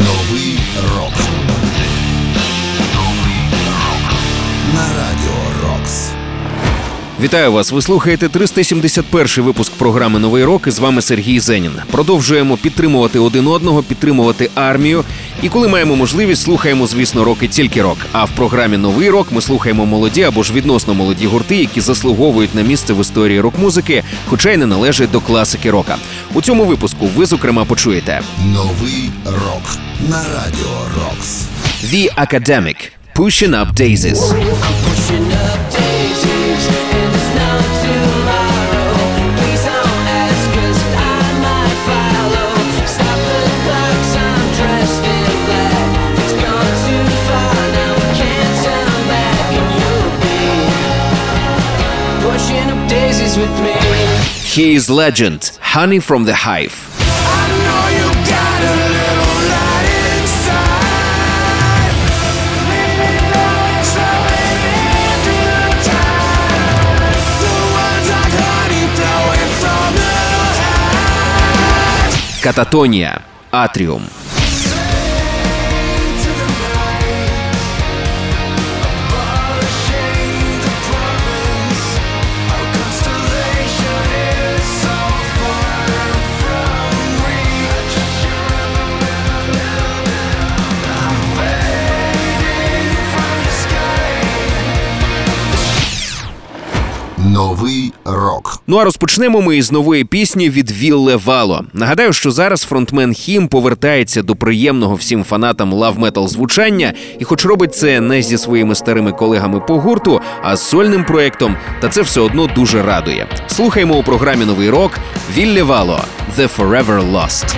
Новий рок. Вітаю вас! Ви слухаєте 371 випуск програми Новий рок. І з вами Сергій Зенін. Продовжуємо підтримувати один одного, підтримувати армію. І коли маємо можливість, слухаємо, звісно, роки тільки рок. А в програмі Новий рок ми слухаємо молоді або ж відносно молоді гурти, які заслуговують на місце в історії рок-музики, хоча й не належать до класики рока. У цьому випуску ви зокрема почуєте Новий рок. На радіо Рокс. The Academic – Pushing Up Daisies. pushing up daisies, He is legend, Honey from the Hive. I know Новий рок. Ну а розпочнемо ми із нової пісні від Вілле Вало. Нагадаю, що зараз фронтмен Хім повертається до приємного всім фанатам лав-метал звучання, і хоч робить це не зі своїми старими колегами по гурту, а з сольним проектом, та це все одно дуже радує. Слухаємо у програмі Новий рок Вілле Вало «The Forever Lost».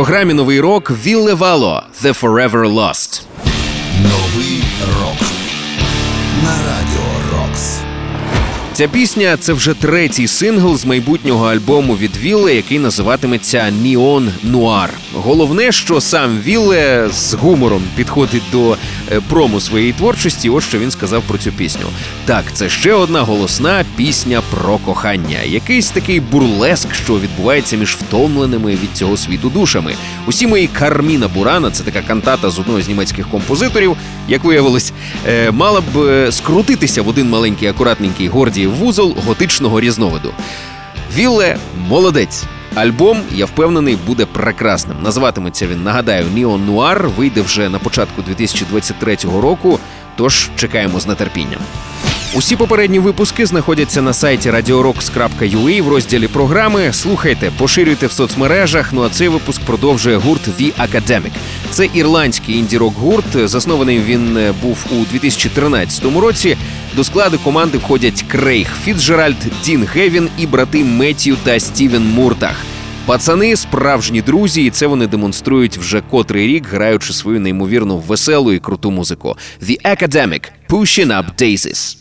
Програмі новий рок Ville Valo The Foreverlost. Новий рок на радіо Рокс. Ця пісня це вже третій сингл з майбутнього альбому від Вілле, який називатиметься Neon Noir. Головне, що сам Вілле з гумором підходить до прому своєї творчості. От що він сказав про цю пісню. Так, це ще одна голосна пісня про кохання. Якийсь такий бурлеск, що відбувається між втомленими від цього світу душами. Усі мої Карміна Бурана, це така кантата з одного з німецьких композиторів, як виявилось, е, мала б е, скрутитися в один маленький акуратненький гордіїв вузол готичного різновиду. Вілле молодець. Альбом, я впевнений, буде прекрасним. Називатиметься він, нагадаю, Neon Noir, вийде вже на початку 2023 року. Тож чекаємо з нетерпінням. Усі попередні випуски знаходяться на сайті radiorocks.ua в розділі програми. Слухайте, поширюйте в соцмережах. Ну а цей випуск продовжує гурт The Academic. Це ірландський інді-рок гурт. Заснований він е, був у 2013 році. До складу команди входять Крейг Фіцджеральд, Дін Гевін і брати Меттію та Стівен Муртах. Пацани справжні друзі, і це вони демонструють вже котрий рік, граючи свою неймовірно веселу і круту музику. The Academic – Pushing Up Daisies.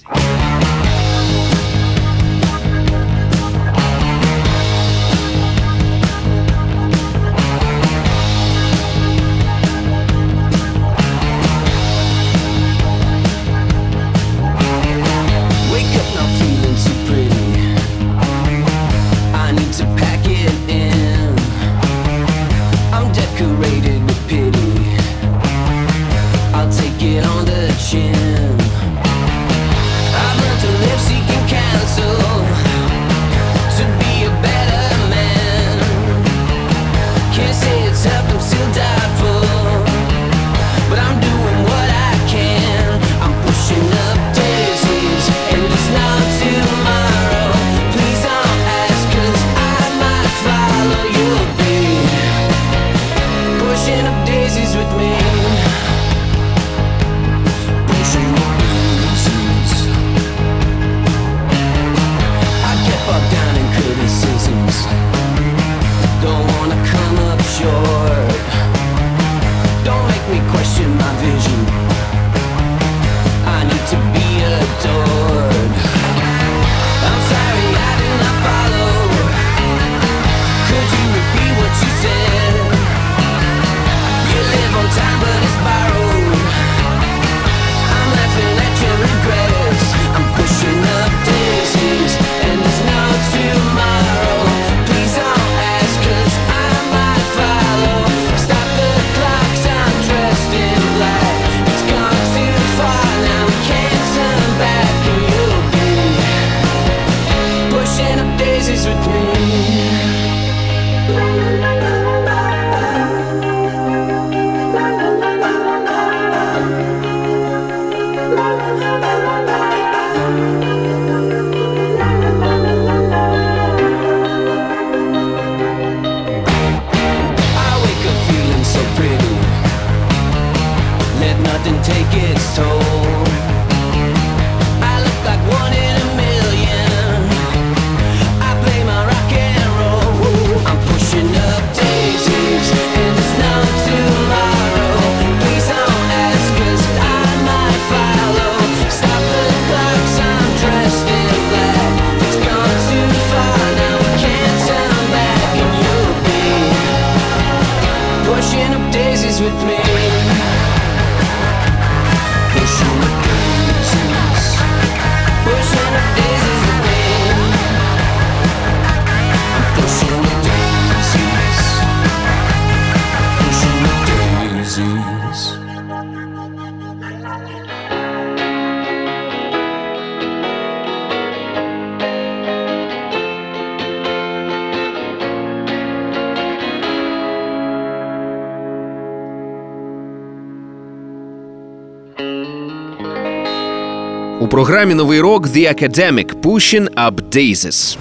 Програмі новий рок The Academic – Pushing Up Daisies.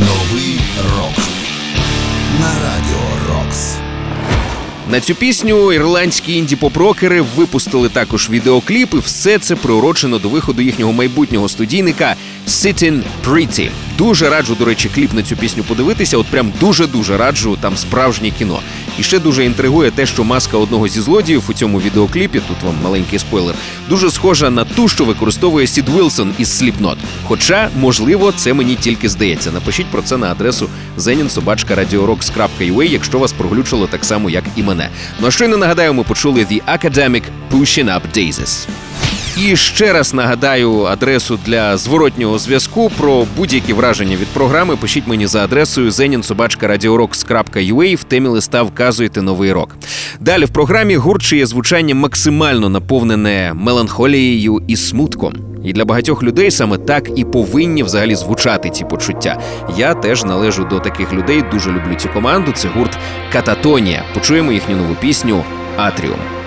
Новий рок на радіо Рокс. На цю пісню ірландські інді-поп-рокери випустили також відеокліп, і все це приурочено до виходу їхнього майбутнього студійника Sittin' Pretty. Дуже раджу, до речі, кліп на цю пісню подивитися. От прям дуже дуже раджу там справжнє кіно. І ще дуже інтригує те, що маска одного зі злодіїв у цьому відеокліпі, тут вам маленький спойлер, дуже схожа на ту, що використовує Сід Вілсон із Slipknot. Хоча, можливо, це мені тільки здається. Напишіть про це на адресу zeninsobachka.radiorocks.ua, якщо вас проглючило так само, як і мене. Ну а щойно нагадаю, ми почули The Academic Pushing Up Daisies. І ще раз нагадаю адресу для зворотнього зв'язку про будь-які враження від програми. Пишіть мені за адресою zeninsobachka.radiorocks.ua, в темі листа вказуйте новий рок. Далі в програмі гурт, чиє звучання максимально наповнене меланхолією і смутком. І для багатьох людей саме так і повинні взагалі звучати ці почуття. Я теж належу до таких людей. Дуже люблю цю команду. Це гурт Кататонія. Почуємо їхню нову пісню Атріум.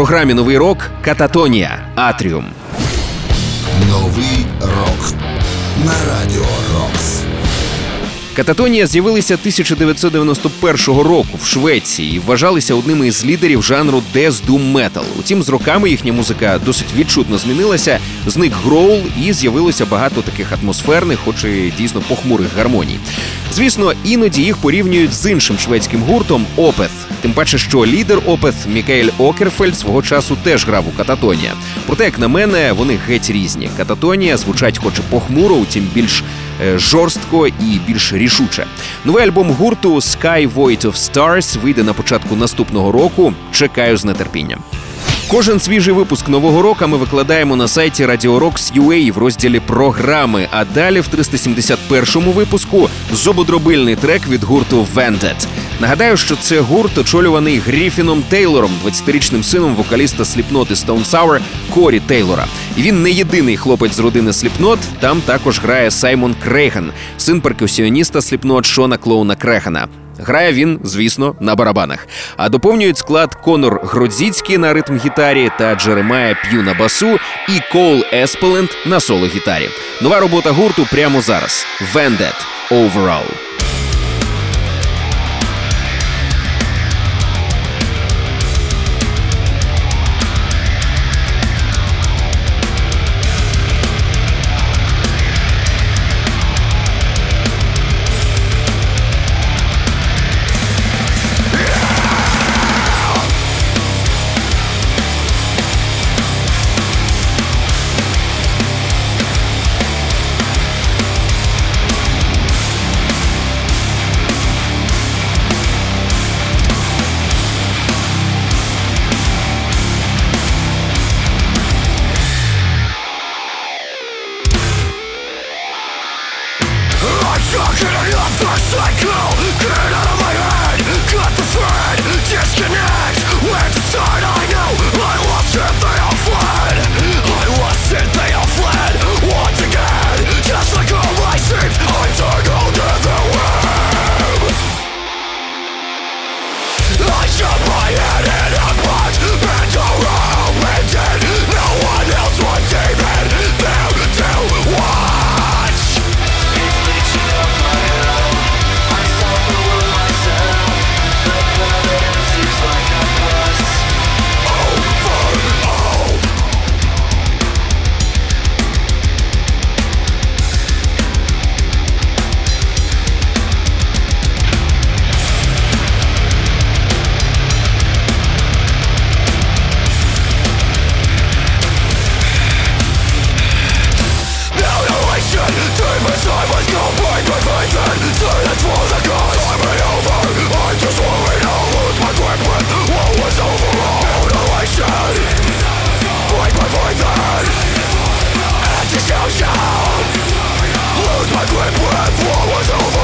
Програмі Новий рок Кататонія Атріум. Новий рок на радіо Рокс. Кататонія з'явилися 1991 року в Швеції і вважалися одними із лідерів жанру Death Doom Metal. Утім, з роками їхня музика досить відчутно змінилася. Зник гроул і з'явилося багато таких атмосферних, хоч і дійсно похмурих гармоній. Звісно, іноді їх порівнюють з іншим шведським гуртом Опeth. Тим паче, що лідер Опeth Мікаель Окерфельд свого часу теж грав у Кататонія. Проте, як на мене, вони геть різні. Кататонія звучать, хоч і похмуро, утім більш жорстко і більш рішуче. Новий альбом гурту Sky Void of Stars вийде на початку наступного року. Чекаю з нетерпінням. Кожен свіжий випуск нового року ми викладаємо на сайті Radio Rocks.ua в розділі програми. А далі в 371-му випуску зубодробильний трек від гурту Vended. Нагадаю, що це гурт, очолюваний Гріфіном Тейлором, 20-річним сином вокаліста і Stone Sour Корі Тейлора. І він не єдиний хлопець з родини Slipknot, Там також грає Саймон Крейган, син перкусіоніста Slipknot Шона Клоуна Крехана. Грає він, звісно, на барабанах. А доповнюють склад Конор Гродзіцький на ритм-гітарі та Джеремая П'ю на басу і Коул Еспеленд на соло-гітарі. Нова робота гурту прямо зараз. Vended Overall. Lose my grip when war was over?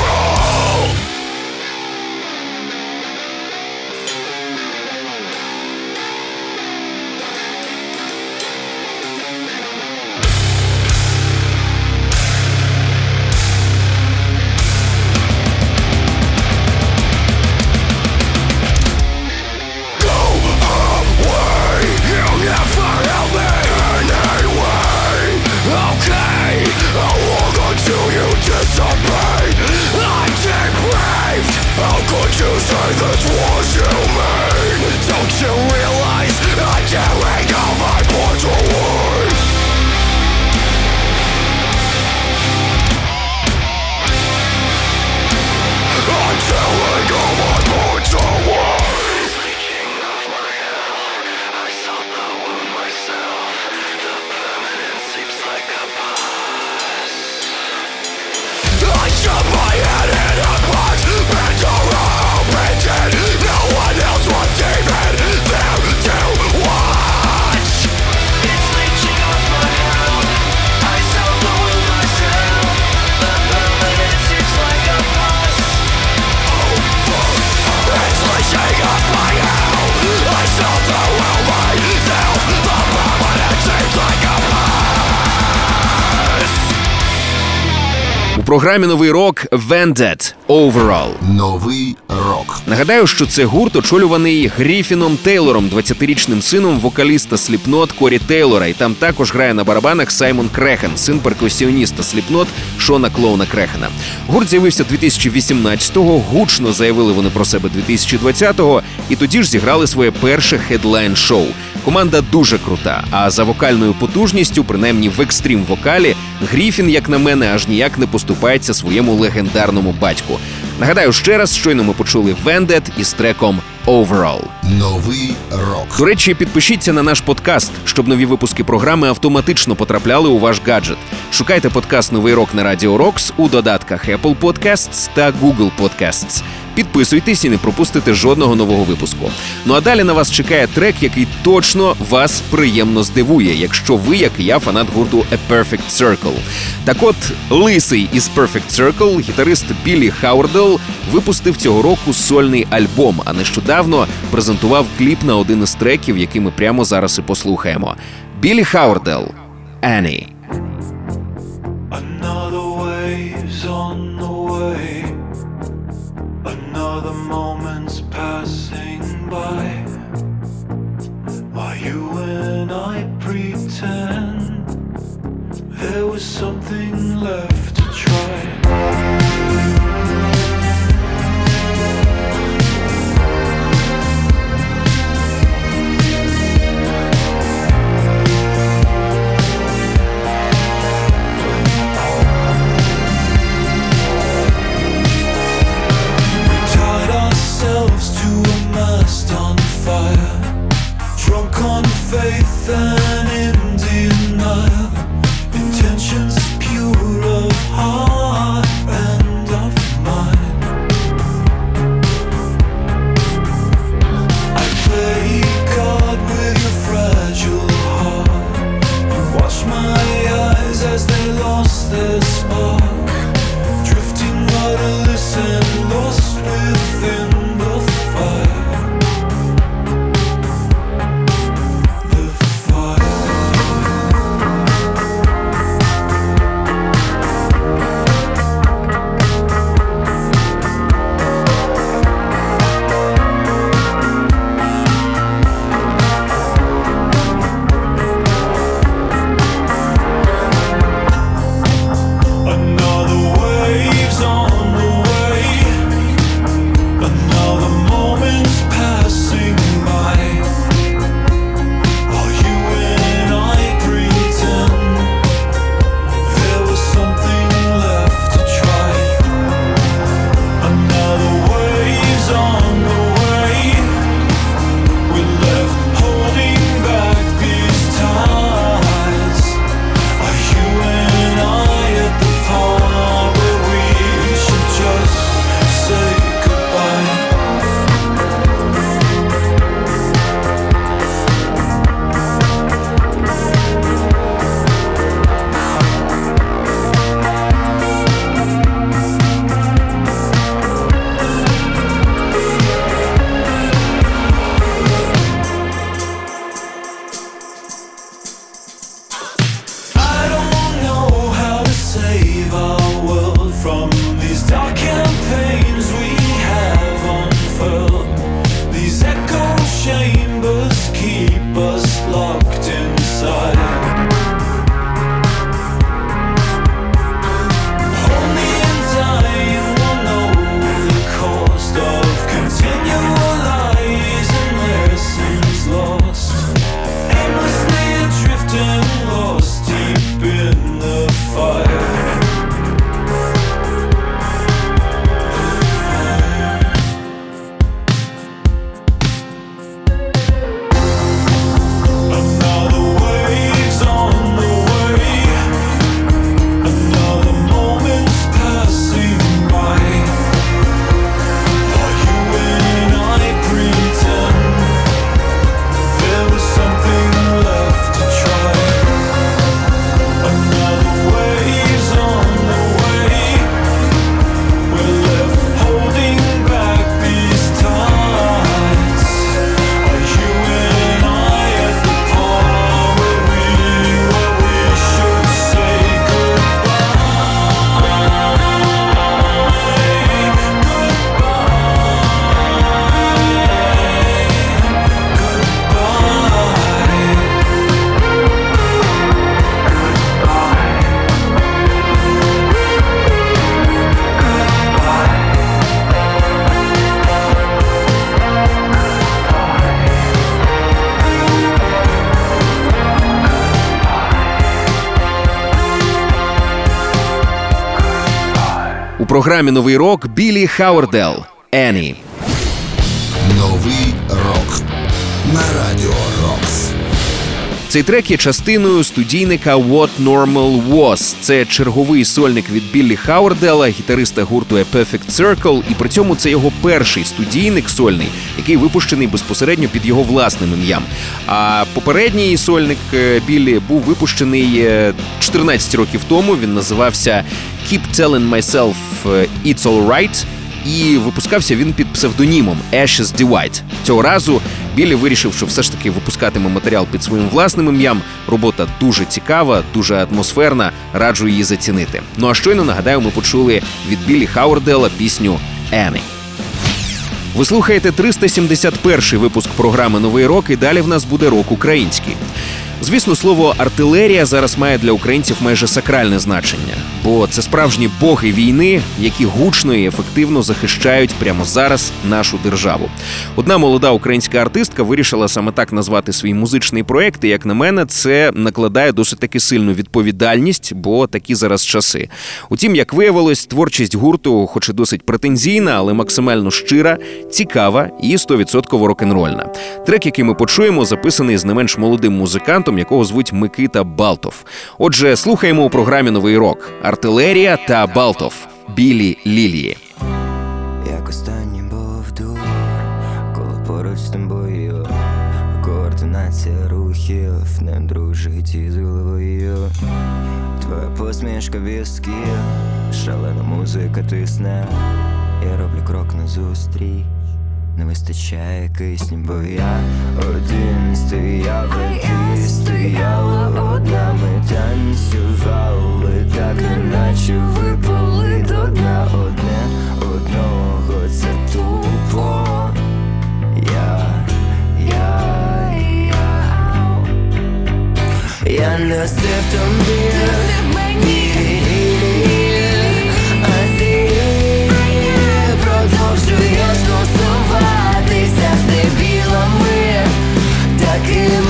Програмі новий рок Vended Overall. Новий рок. Нагадаю, що це гурт, очолюваний Гріфіном Тейлором, 20-річним сином вокаліста Slipknot Корі Тейлора. І там також грає на барабанах Саймон Крехен, син перкусіоніста Slipknot Шона Клоуна Крехена. Гурт з'явився 2018-го, гучно заявили вони про себе 2020-го, і тоді ж зіграли своє перше хедлайн-шоу. Команда дуже крута. А за вокальною потужністю, принаймні в екстрім вокалі, Гріфін, як на мене, аж ніяк не поступається своєму легендарному батьку. Нагадаю ще раз, щойно ми почули Вендет із треком Overall. Новий рок. До речі, підпишіться на наш подкаст, щоб нові випуски програми автоматично потрапляли у ваш гаджет. Шукайте подкаст Новий рок на Радіо Рокс у додатках Apple Podcasts та Google Podcasts. Підписуйтесь і не пропустите жодного нового випуску. Ну а далі на вас чекає трек, який точно вас приємно здивує, якщо ви, як і я, фанат гурту A Perfect Circle. Так от, лисий із Perfect Circle, гітарист Біллі Хауердел, випустив цього року сольний альбом, а нещодавно презентував кліп на один із треків, який ми прямо зараз і послухаємо. Біллі Хауердел Ani. There was something left to try. Програмі Новий рок Біллі Хауердел Ani. Новий рок на радіо Рокс. Цей трек є частиною студійника What Normal Was. Це черговий сольник від Біллі Хауердела, гітариста гурту A Perfect Circle, і при цьому це його перший студійник сольний, який випущений безпосередньо під його власним ім'ям. А попередній сольник е, Біллі був випущений е, 14 років тому. Він називався Keep Telling Myself е, It's Alright і випускався він під псевдонімом Ashes Divide. Цього разу Біллі вирішив, що все ж таки випускатиме матеріал під своїм власним ім'ям. Робота дуже цікава, дуже атмосферна. Раджу її зацінити. Ну а щойно нагадаю, ми почули від Біллі Хауердела пісню Annie. Ви слухаєте 371 випуск програми Новий рок, і далі в нас буде рок український. Звісно, слово артилерія зараз має для українців майже сакральне значення, бо це справжні боги війни, які гучно і ефективно захищають прямо зараз нашу державу. Одна молода українська артистка вирішила саме так назвати свій музичний проект. І як на мене, це накладає досить таки сильну відповідальність, бо такі зараз часи. Утім, як виявилось, творчість гурту, хоч і досить претензійна, але максимально щира, цікава і 100% рок-н-рольна. Трек, який ми почуємо, записаний з не менш молодим музикантом, якого звуть Микита Балтов. Отже, слухаємо у програмі Новий рок Артилерія та Балтов. Білі лілії. Як останній був дур, коли поруч з тобою Координація рухів не дружить із головою. Твоя посмішка візки, шалена музика тисне. Я роблю крок назустріч не вистачає кисню, бо я один стояв, ти стояла одна, ми танцювали так, неначе випали до дна. Одне одного, це тупо. Я, я, я, я носив тобі а такими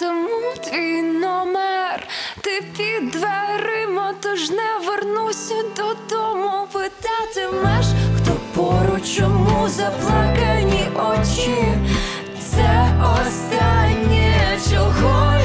не твій номер. Ти під дверима, тож не вернуся додому. Питатимеш, Хто поруч, чому заплакані очі? Це останнє, чого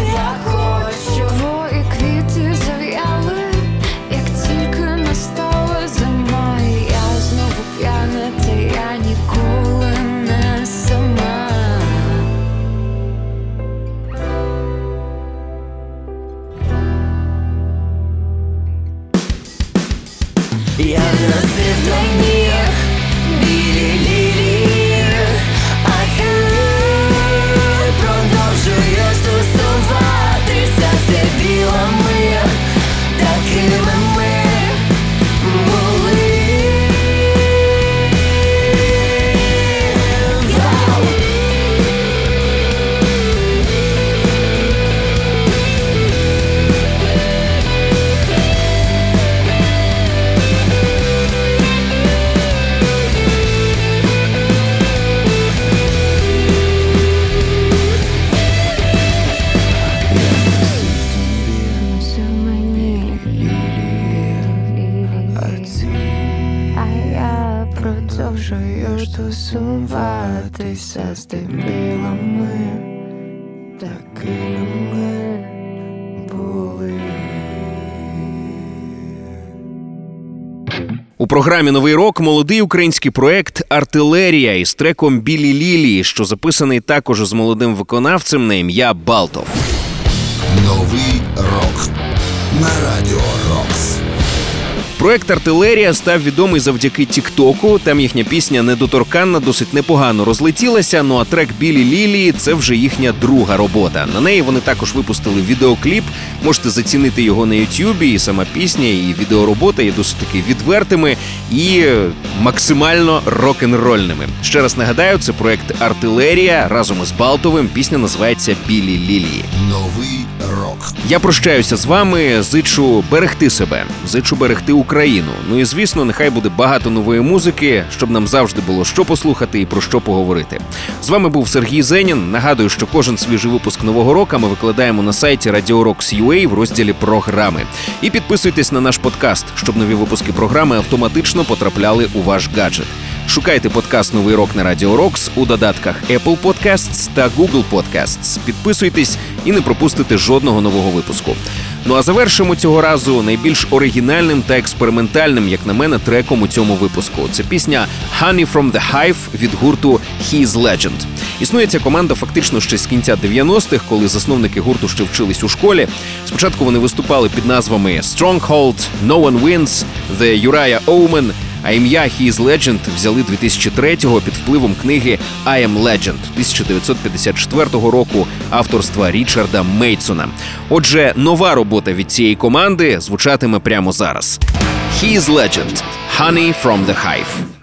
тусуватися з дебілами, такими ми були. У програмі Новий рок молодий український проект Артилерія із треком Білі Лілії, що записаний також з молодим виконавцем на ім'я Балтов. Новий рок на радіо. Проект Артилерія став відомий завдяки Тіктоку. Там їхня пісня недоторканна досить непогано розлетілася. Ну а трек Білі Лілії це вже їхня друга робота. На неї вони також випустили відеокліп. Можете зацінити його на Ютубі. І сама пісня, і відеоробота є досить таки відвертими і максимально рок-н-рольними. Ще раз нагадаю, це проект Артилерія разом із Балтовим. Пісня називається Білі Лілії. Новий рок. Я прощаюся з вами. Зичу берегти себе, зичу берегти Україну. Ну і звісно, нехай буде багато нової музики, щоб нам завжди було що послухати і про що поговорити. З вами був Сергій Зенін. Нагадую, що кожен свіжий випуск нового року ми викладаємо на сайті Radio в розділі програми. І підписуйтесь на наш подкаст, щоб нові випуски програми автоматично потрапляли у ваш гаджет. Шукайте подкаст Новий рок на Радіо Рокс у додатках Apple Podcasts та Google Podcasts. Підписуйтесь і не пропустите жодного нового випуску. Ну а завершимо цього разу найбільш оригінальним та експериментальним, як на мене, треком у цьому випуску. Це пісня Honey from the Hive від гурту He's Legend. Існує ця команда фактично ще з кінця 90-х, коли засновники гурту ще вчились у школі. Спочатку вони виступали під назвами Stronghold, No One Wins, The Uriah Omen, а ім'я He is Legend взяли 2003-го під впливом книги I Am Legend 1954 року авторства Річарда Мейтсона. Отже, нова робота від цієї команди звучатиме прямо зараз. He is Legend – Honey from the Hive.